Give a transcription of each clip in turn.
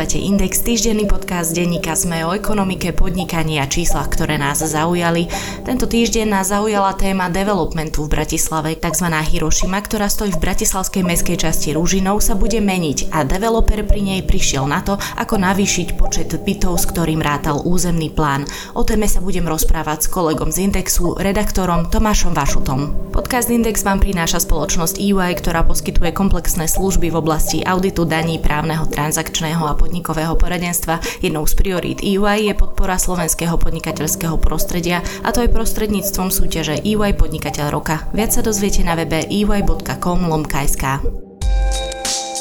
Počúvate Index, týždenný podcast denníka Sme o ekonomike, podnikaní a číslach, ktoré nás zaujali. Tento týždeň nás zaujala téma developmentu v Bratislave. Tzv. Hiroshima, ktorá stojí v bratislavskej meskej časti Rúžinov, sa bude meniť a developer pri nej prišiel na to, ako navýšiť počet bytov, s ktorým rátal územný plán. O téme sa budem rozprávať s kolegom z Indexu, redaktorom Tomášom Vašutom. Podcast Index vám prináša spoločnosť EY, ktorá poskytuje komplexné služby v oblasti auditu daní, právneho transakčného a podnikového poradenstva. Jednou z priorít EY je podpora slovenského podnikateľského prostredia a to aj prostredníctvom súťaže EY Podnikateľ roka. Viac sa dozviete na webe ey.com.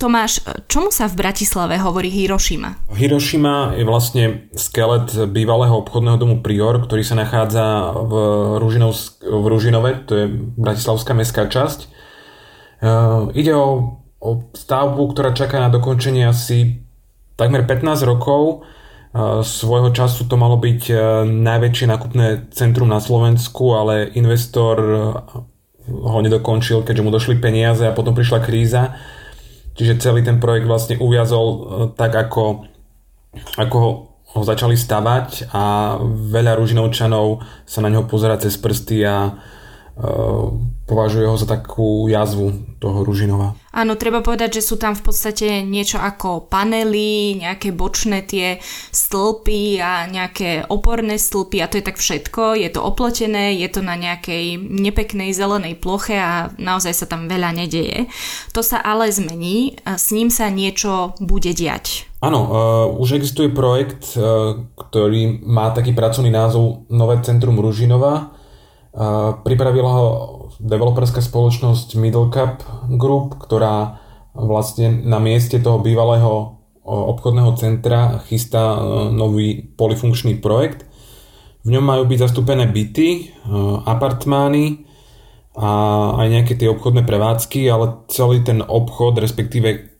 Tomáš, čomu sa v Bratislave hovorí Hiroshima? Hiroshima je vlastne skelet bývalého obchodného domu Prior, ktorý sa nachádza v, Ružinov, v Ružinove, to je bratislavská mestská časť. E, ide o, o stavbu, ktorá čaká na dokončenie asi takmer 15 rokov. E, svojho času to malo byť e, najväčšie nákupné centrum na Slovensku, ale investor ho nedokončil, keďže mu došli peniaze a potom prišla kríza Čiže celý ten projekt vlastne uviazol e, tak, ako, ako ho začali stavať a veľa ružinovčanov sa na neho pozera cez prsty a uh, považuje ho za takú jazvu toho Ružinova. Áno, treba povedať, že sú tam v podstate niečo ako panely, nejaké bočné tie stĺpy a nejaké oporné stĺpy a to je tak všetko. Je to oplotené, je to na nejakej nepeknej zelenej ploche a naozaj sa tam veľa nedeje. To sa ale zmení, a s ním sa niečo bude diať. Áno, uh, už existuje projekt, uh, ktorý má taký pracovný názov Nové centrum Ružinova. Uh, pripravila ho developerská spoločnosť Middlecap Group, ktorá vlastne na mieste toho bývalého obchodného centra chystá e, nový polifunkčný projekt. V ňom majú byť zastúpené byty, e, apartmány a aj nejaké tie obchodné prevádzky, ale celý ten obchod, respektíve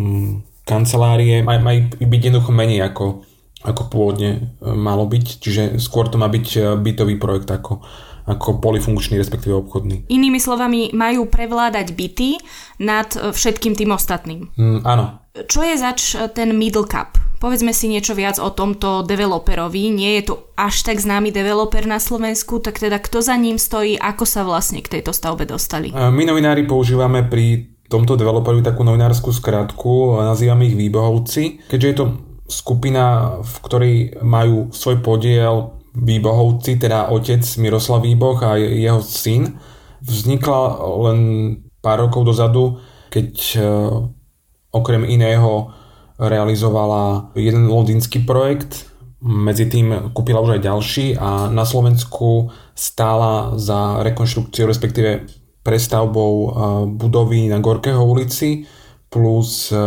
hm, kancelárie majú maj byť jednoducho menej ako, ako pôvodne e, malo byť, čiže skôr to má byť bytový projekt ako, ako polifunkčný, respektíve obchodný. Inými slovami, majú prevládať byty nad e, všetkým tým ostatným. Mm, áno. Čo je zač e, ten middle cap? Povedzme si niečo viac o tomto developerovi. Nie je to až tak známy developer na Slovensku, tak teda kto za ním stojí, ako sa vlastne k tejto stavbe dostali? E, my novinári používame pri tomto developerovi takú novinárskú skratku, nazývame ich výbohovci, keďže je to skupina, v ktorej majú svoj podiel Výbohovci, teda otec Miroslav Výboh a jeho syn, vznikla len pár rokov dozadu, keď e, okrem iného realizovala jeden londýnsky projekt, medzi tým kúpila už aj ďalší a na Slovensku stála za rekonštrukciou, respektíve prestavbou e, budovy na Gorkého ulici, plus e,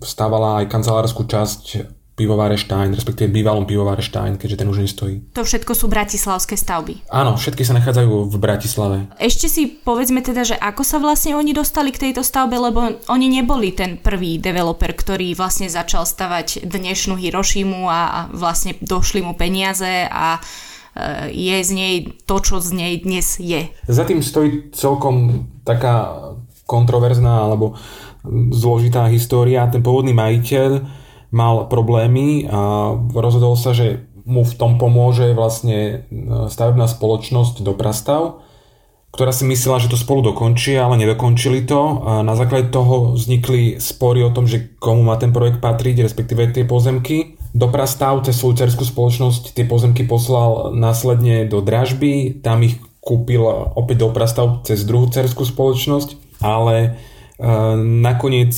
stávala aj kancelárskú časť pivováre Stein, respektíve bývalom pivováre Stein, keďže ten už nestojí. To všetko sú bratislavské stavby. Áno, všetky sa nachádzajú v Bratislave. Ešte si povedzme teda, že ako sa vlastne oni dostali k tejto stavbe, lebo oni neboli ten prvý developer, ktorý vlastne začal stavať dnešnú Hirošimu a vlastne došli mu peniaze a e, je z nej to, čo z nej dnes je. Za tým stojí celkom taká kontroverzná alebo zložitá história. Ten pôvodný majiteľ mal problémy a rozhodol sa, že mu v tom pomôže vlastne e, stavebná spoločnosť Doprastav, ktorá si myslela, že to spolu dokončí, ale nedokončili to. A na základe toho vznikli spory o tom, že komu má ten projekt patriť, respektíve tie pozemky. Doprastav cez svoju cerskú spoločnosť tie pozemky poslal následne do dražby, tam ich kúpil opäť Doprastav cez druhú cerskú spoločnosť, ale Nakoniec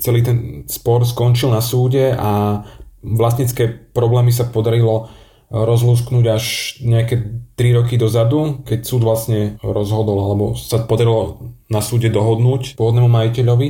celý ten spor skončil na súde a vlastnícke problémy sa podarilo rozlúsknuť až nejaké 3 roky dozadu, keď súd vlastne rozhodol, alebo sa podarilo na súde dohodnúť pôvodnému majiteľovi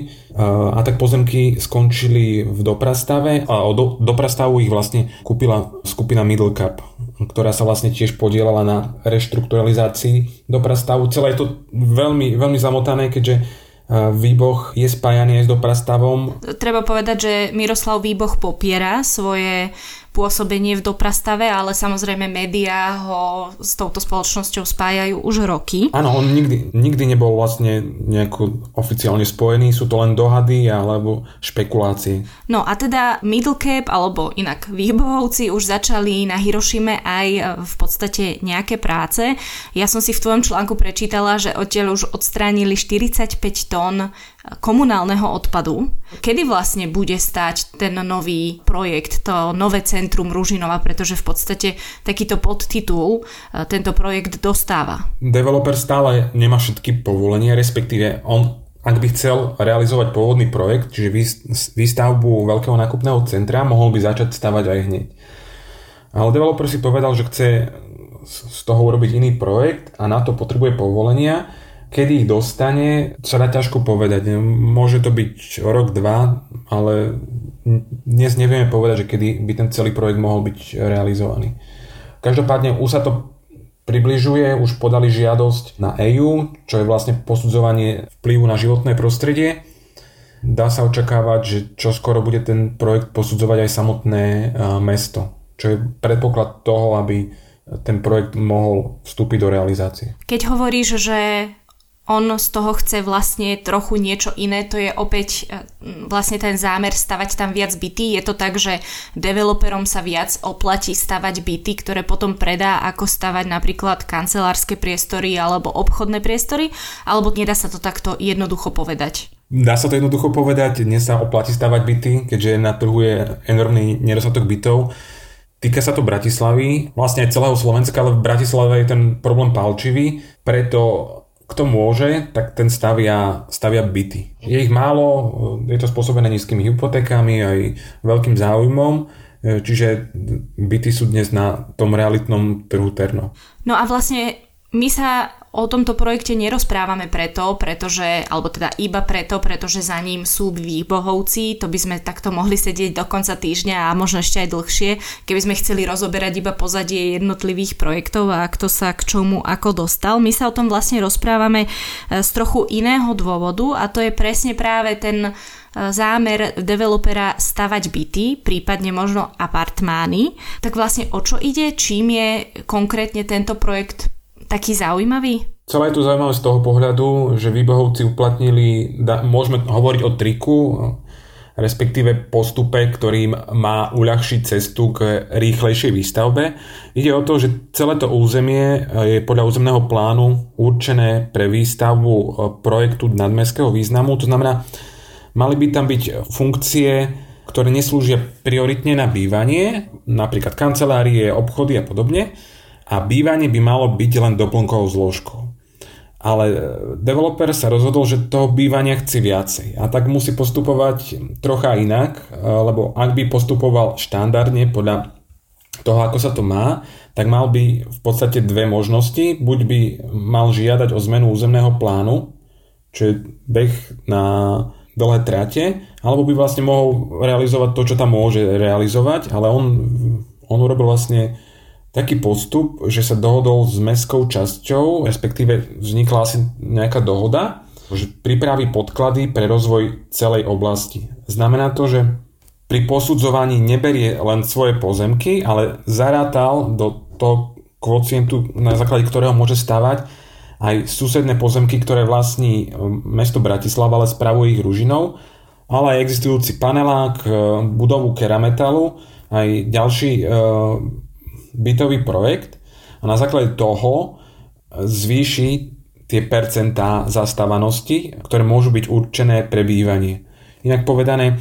a tak pozemky skončili v Doprastave a o do, Doprastavu ich vlastne kúpila skupina Middle Cup ktorá sa vlastne tiež podielala na reštrukturalizácii doprastavu. Celé je to veľmi, veľmi zamotané, keďže Výboh je spájaný aj s doprastavom. Treba povedať, že Miroslav Výboh popiera svoje pôsobenie v doprastave, ale samozrejme médiá ho s touto spoločnosťou spájajú už roky. Áno, on nikdy, nikdy nebol vlastne nejako oficiálne spojený, sú to len dohady alebo špekulácie. No a teda Middlecap alebo inak Výbohovci už začali na Hirošime aj v podstate nejaké práce. Ja som si v tvojom článku prečítala, že odtiaľ už odstránili 45 tón komunálneho odpadu. Kedy vlastne bude stať ten nový projekt, to nové centrum Ružinova, pretože v podstate takýto podtitul e, tento projekt dostáva? Developer stále nemá všetky povolenia, respektíve on ak by chcel realizovať pôvodný projekt, čiže výstavbu veľkého nákupného centra, mohol by začať stavať aj hneď. Ale developer si povedal, že chce z toho urobiť iný projekt a na to potrebuje povolenia Kedy ich dostane, sa dá ťažko povedať. Môže to byť rok, dva, ale dnes nevieme povedať, že kedy by ten celý projekt mohol byť realizovaný. Každopádne už sa to približuje, už podali žiadosť na EU, čo je vlastne posudzovanie vplyvu na životné prostredie. Dá sa očakávať, že čo skoro bude ten projekt posudzovať aj samotné mesto, čo je predpoklad toho, aby ten projekt mohol vstúpiť do realizácie. Keď hovoríš, že on z toho chce vlastne trochu niečo iné, to je opäť e, vlastne ten zámer stavať tam viac byty. Je to tak, že developerom sa viac oplatí stavať byty, ktoré potom predá, ako stavať napríklad kancelárske priestory alebo obchodné priestory, alebo nedá sa to takto jednoducho povedať? Dá sa to jednoducho povedať, dnes sa oplatí stavať byty, keďže na trhu je enormný nedostatok bytov. Týka sa to Bratislavy, vlastne aj celého Slovenska, ale v Bratislave je ten problém palčivý, preto kto môže, tak ten stavia, stavia byty. Je ich málo, je to spôsobené nízkymi hypotékami aj veľkým záujmom, čiže byty sú dnes na tom realitnom trhu terno. No a vlastne my sa o tomto projekte nerozprávame preto, pretože, alebo teda iba preto, pretože za ním sú výbohovci, to by sme takto mohli sedieť do konca týždňa a možno ešte aj dlhšie, keby sme chceli rozoberať iba pozadie jednotlivých projektov a kto sa k čomu ako dostal. My sa o tom vlastne rozprávame e, z trochu iného dôvodu a to je presne práve ten e, zámer developera stavať byty, prípadne možno apartmány, tak vlastne o čo ide, čím je konkrétne tento projekt taký zaujímavý? Celé je to zaujímavé z toho pohľadu, že výbohovci uplatnili, da, môžeme hovoriť o triku, respektíve postupe, ktorým má uľahčiť cestu k rýchlejšej výstavbe. Ide o to, že celé to územie je podľa územného plánu určené pre výstavbu projektu nadmestského významu. To znamená, mali by tam byť funkcie, ktoré neslúžia prioritne na bývanie, napríklad kancelárie, obchody a podobne, a bývanie by malo byť len doplnkovou zložkou. Ale developer sa rozhodol, že toho bývania chce viacej a tak musí postupovať trocha inak, lebo ak by postupoval štandardne podľa toho, ako sa to má, tak mal by v podstate dve možnosti. Buď by mal žiadať o zmenu územného plánu, čo je beh na dlhé trate, alebo by vlastne mohol realizovať to, čo tam môže realizovať, ale on, on urobil vlastne taký postup, že sa dohodol s mestskou časťou, respektíve vznikla asi nejaká dohoda, že pripraví podklady pre rozvoj celej oblasti. Znamená to, že pri posudzovaní neberie len svoje pozemky, ale zarátal do toho kvocientu, na základe ktorého môže stavať aj susedné pozemky, ktoré vlastní mesto Bratislava, ale spravuje ich Ružinou, ale aj existujúci panelák, budovu kerametalu, aj ďalší bytový projekt a na základe toho zvýši tie percentá zastávanosti, ktoré môžu byť určené pre bývanie. Inak povedané,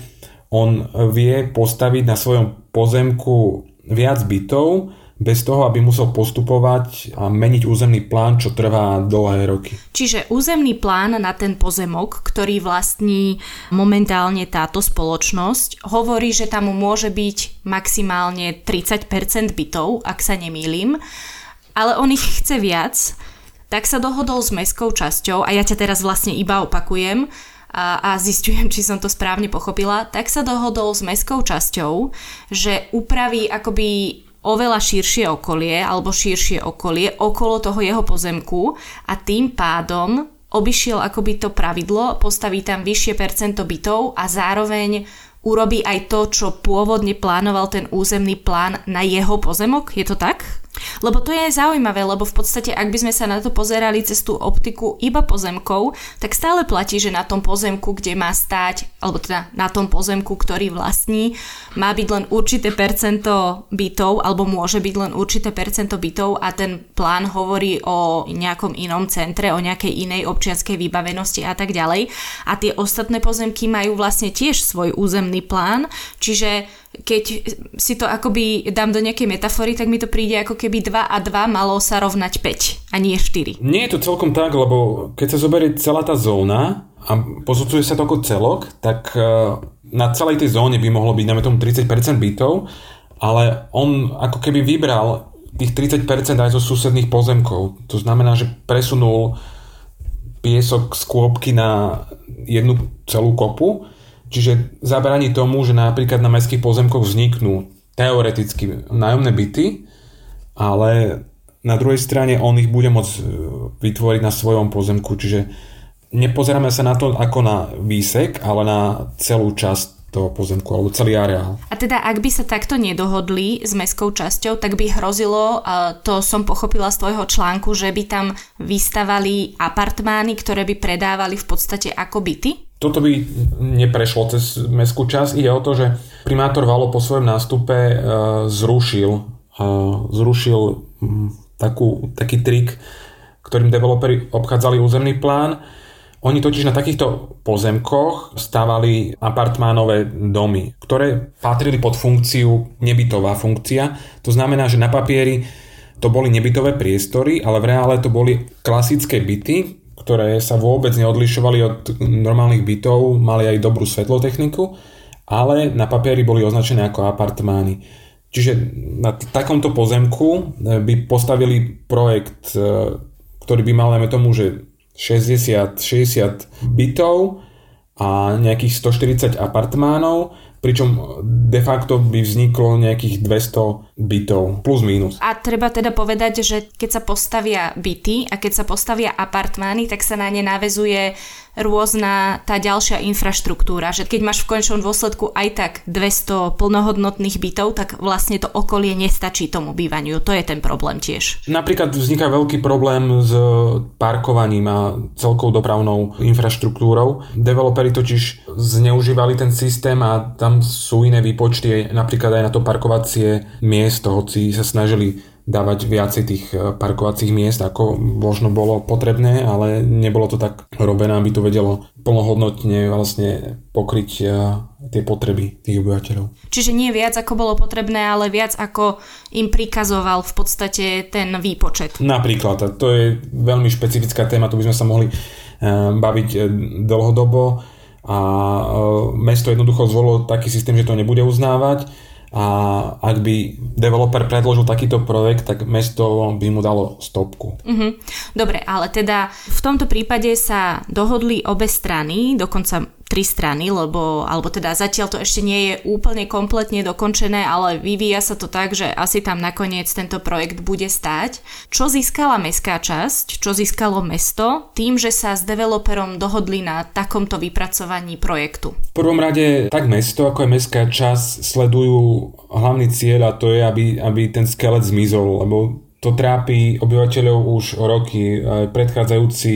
on vie postaviť na svojom pozemku viac bytov, bez toho, aby musel postupovať a meniť územný plán, čo trvá dlhé roky. Čiže územný plán na ten pozemok, ktorý vlastní momentálne táto spoločnosť, hovorí, že tam môže byť maximálne 30% bytov, ak sa nemýlim, ale on ich chce viac, tak sa dohodol s mestskou časťou, a ja ťa teraz vlastne iba opakujem, a, a zistujem, či som to správne pochopila, tak sa dohodol s mestskou časťou, že upraví akoby oveľa širšie okolie alebo širšie okolie okolo toho jeho pozemku a tým pádom obišiel akoby to pravidlo, postaví tam vyššie percento bytov a zároveň urobí aj to, čo pôvodne plánoval ten územný plán na jeho pozemok. Je to tak? Lebo to je zaujímavé, lebo v podstate, ak by sme sa na to pozerali cez tú optiku iba pozemkov, tak stále platí, že na tom pozemku, kde má stáť, alebo teda na tom pozemku, ktorý vlastní, má byť len určité percento bytov, alebo môže byť len určité percento bytov a ten plán hovorí o nejakom inom centre, o nejakej inej občianskej vybavenosti a tak ďalej. A tie ostatné pozemky majú vlastne tiež svoj územný plán, čiže keď si to akoby dám do nejakej metafory, tak mi to príde ako keby 2 a 2 malo sa rovnať 5 a nie 4. Nie je to celkom tak, lebo keď sa zoberie celá tá zóna a posudzuje sa to ako celok, tak e, na celej tej zóne by mohlo byť, najmä tomu 30% bytov, ale on ako keby vybral tých 30% aj zo susedných pozemkov. To znamená, že presunul piesok z kôpky na jednu celú kopu Čiže zabraní tomu, že napríklad na mestských pozemkoch vzniknú teoreticky nájomné byty, ale na druhej strane on ich bude môcť e, vytvoriť na svojom pozemku, čiže nepozeráme sa na to ako na výsek, ale na celú časť toho pozemku alebo celý areál. A teda ak by sa takto nedohodli s mestskou časťou, tak by hrozilo, to som pochopila z tvojho článku, že by tam vystavali apartmány, ktoré by predávali v podstate ako byty? Toto by neprešlo cez mestskú časť. Ide o to, že primátor Valo po svojom nástupe uh, zrušil, uh, zrušil um, takú, taký trik, ktorým developeri obchádzali územný plán. Oni totiž na takýchto pozemkoch stávali apartmánové domy, ktoré patrili pod funkciu nebytová funkcia. To znamená, že na papieri to boli nebytové priestory, ale v reále to boli klasické byty, ktoré sa vôbec neodlišovali od normálnych bytov, mali aj dobrú svetlotechniku, ale na papieri boli označené ako apartmány. Čiže na t- takomto pozemku e, by postavili projekt, e, ktorý by mal, najmä tomu, že 60, 60 bytov a nejakých 140 apartmánov pričom de facto by vzniklo nejakých 200 bytov, plus minus. A treba teda povedať, že keď sa postavia byty a keď sa postavia apartmány, tak sa na ne navezuje rôzna tá ďalšia infraštruktúra, že keď máš v končnom dôsledku aj tak 200 plnohodnotných bytov, tak vlastne to okolie nestačí tomu bývaniu. To je ten problém tiež. Napríklad vzniká veľký problém s parkovaním a celkou dopravnou infraštruktúrou. Developeri totiž zneužívali ten systém a tam sú iné výpočty napríklad aj na to parkovacie miesto, hoci sa snažili dávať viacej tých e, parkovacích miest, ako možno bolo potrebné, ale nebolo to tak robené, aby to vedelo plnohodnotne vlastne pokryť e, tie potreby tých obyvateľov. Čiže nie viac ako bolo potrebné, ale viac ako im prikazoval v podstate ten výpočet. Napríklad, to je veľmi špecifická téma, tu by sme sa mohli e, baviť dlhodobo a mesto jednoducho zvolilo taký systém, že to nebude uznávať a ak by developer predložil takýto projekt, tak mesto by mu dalo stopku. Uh-huh. Dobre, ale teda v tomto prípade sa dohodli obe strany, dokonca tri strany, lebo, alebo teda zatiaľ to ešte nie je úplne kompletne dokončené, ale vyvíja sa to tak, že asi tam nakoniec tento projekt bude stáť. Čo získala mestská časť, čo získalo mesto tým, že sa s developerom dohodli na takomto vypracovaní projektu? V prvom rade tak mesto, ako aj mestská časť sledujú hlavný cieľ a to je, aby, aby ten skelet zmizol, lebo to trápi obyvateľov už roky. Aj predchádzajúci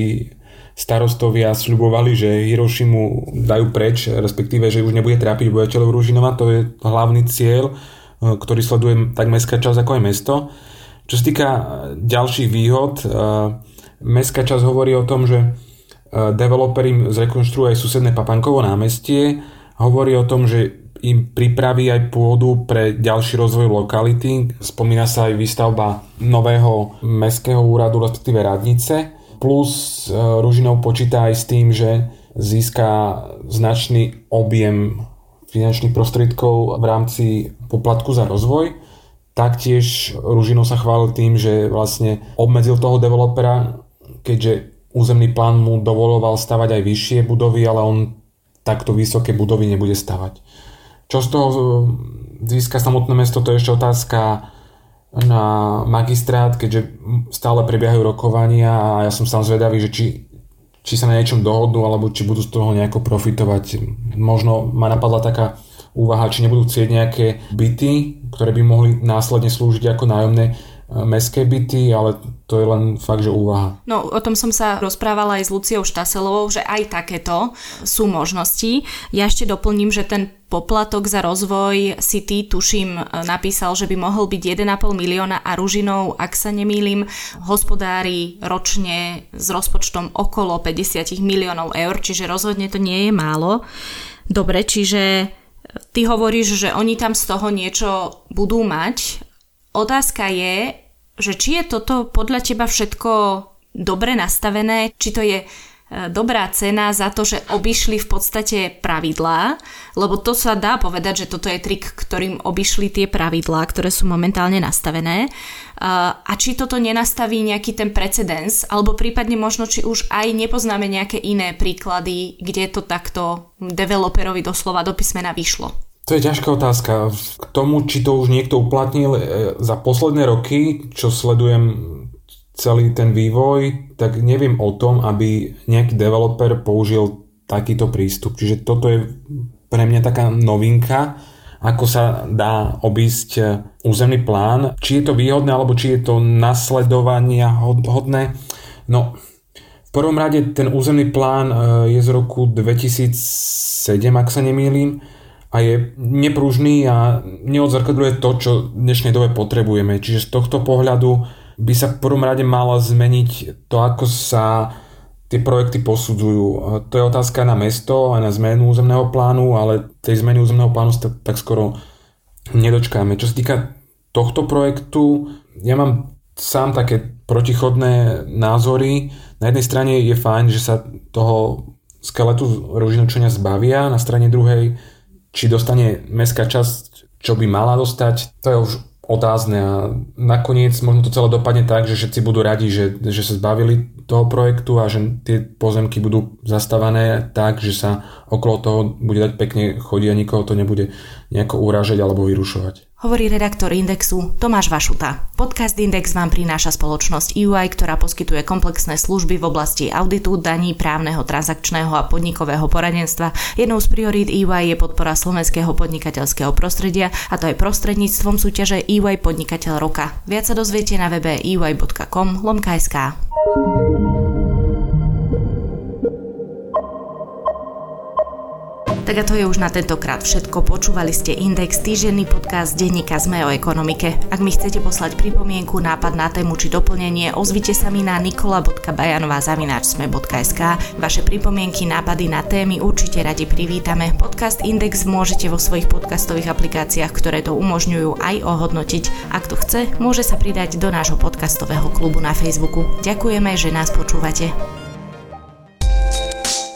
starostovia sľubovali, že Hirošimu dajú preč, respektíve, že už nebude trápiť obyvateľov Ružinova, to je hlavný cieľ, e, ktorý sleduje tak mestská časť ako aj mesto. Čo sa týka ďalších výhod, e, mestská časť hovorí o tom, že e, developer im zrekonštruuje aj susedné Papankovo námestie, hovorí o tom, že im pripraví aj pôdu pre ďalší rozvoj lokality. Spomína sa aj výstavba nového mestského úradu, respektíve radnice plus e, Ružinov počíta aj s tým, že získa značný objem finančných prostriedkov v rámci poplatku za rozvoj. Taktiež Ružinov sa chválil tým, že vlastne obmedzil toho developera, keďže územný plán mu dovoloval stavať aj vyššie budovy, ale on takto vysoké budovy nebude stavať. Čo z toho získa samotné mesto, to je ešte otázka na magistrát, keďže stále prebiehajú rokovania a ja som sám zvedavý, že či, či sa na niečom dohodnú alebo či budú z toho nejako profitovať. Možno ma napadla taká úvaha, či nebudú chcieť nejaké byty, ktoré by mohli následne slúžiť ako nájomné mestské byty, ale to je len fakt, že úvaha. No, o tom som sa rozprávala aj s Luciou Štaselovou, že aj takéto sú možnosti. Ja ešte doplním, že ten poplatok za rozvoj City, tuším, napísal, že by mohol byť 1,5 milióna a Ružinov, ak sa nemýlim, hospodári ročne s rozpočtom okolo 50 miliónov eur, čiže rozhodne to nie je málo. Dobre, čiže ty hovoríš, že oni tam z toho niečo budú mať. Otázka je, že či je toto podľa teba všetko dobre nastavené, či to je e, dobrá cena za to, že obišli v podstate pravidlá, lebo to sa dá povedať, že toto je trik, ktorým obišli tie pravidlá, ktoré sú momentálne nastavené. E, a či toto nenastaví nejaký ten precedens, alebo prípadne možno, či už aj nepoznáme nejaké iné príklady, kde to takto developerovi doslova do písmena vyšlo. To je ťažká otázka. K tomu, či to už niekto uplatnil e, za posledné roky, čo sledujem celý ten vývoj, tak neviem o tom, aby nejaký developer použil takýto prístup. Čiže toto je pre mňa taká novinka, ako sa dá obísť e, územný plán. Či je to výhodné, alebo či je to nasledovania hodné. No, v prvom rade ten územný plán e, je z roku 2007, ak sa nemýlim a je nepružný a neodzrkadľuje to, čo v dnešnej dobe potrebujeme. Čiže z tohto pohľadu by sa v prvom rade mala zmeniť to, ako sa tie projekty posudzujú. To je otázka na mesto a na zmenu územného plánu, ale tej zmeny územného plánu sa tak skoro nedočkáme. Čo sa týka tohto projektu, ja mám sám také protichodné názory. Na jednej strane je fajn, že sa toho skeletu Ružinočania zbavia, na strane druhej či dostane mestská časť, čo by mala dostať, to je už otázne. A nakoniec možno to celé dopadne tak, že všetci budú radi, že, že sa zbavili toho projektu a že tie pozemky budú zastávané tak, že sa okolo toho bude dať pekne chodiť a nikoho to nebude nejako uražať alebo vyrušovať. Hovorí redaktor Indexu Tomáš Vašuta. Podcast Index vám prináša spoločnosť EY, ktorá poskytuje komplexné služby v oblasti auditu, daní, právneho, transakčného a podnikového poradenstva. Jednou z priorít EY je podpora slovenského podnikateľského prostredia a to aj prostredníctvom súťaže EY Podnikateľ roka. Viac sa dozviete na webe ey.com lomka.sk. Tak a to je už na tentokrát všetko. Počúvali ste Index, týždenný podcast denníka ZME o ekonomike. Ak mi chcete poslať pripomienku, nápad na tému či doplnenie, ozvite sa mi na nikola.bajanová.sme.sk. Vaše pripomienky, nápady na témy určite radi privítame. Podcast Index môžete vo svojich podcastových aplikáciách, ktoré to umožňujú, aj ohodnotiť. Ak to chce, môže sa pridať do nášho podcastového klubu na Facebooku. Ďakujeme, že nás počúvate.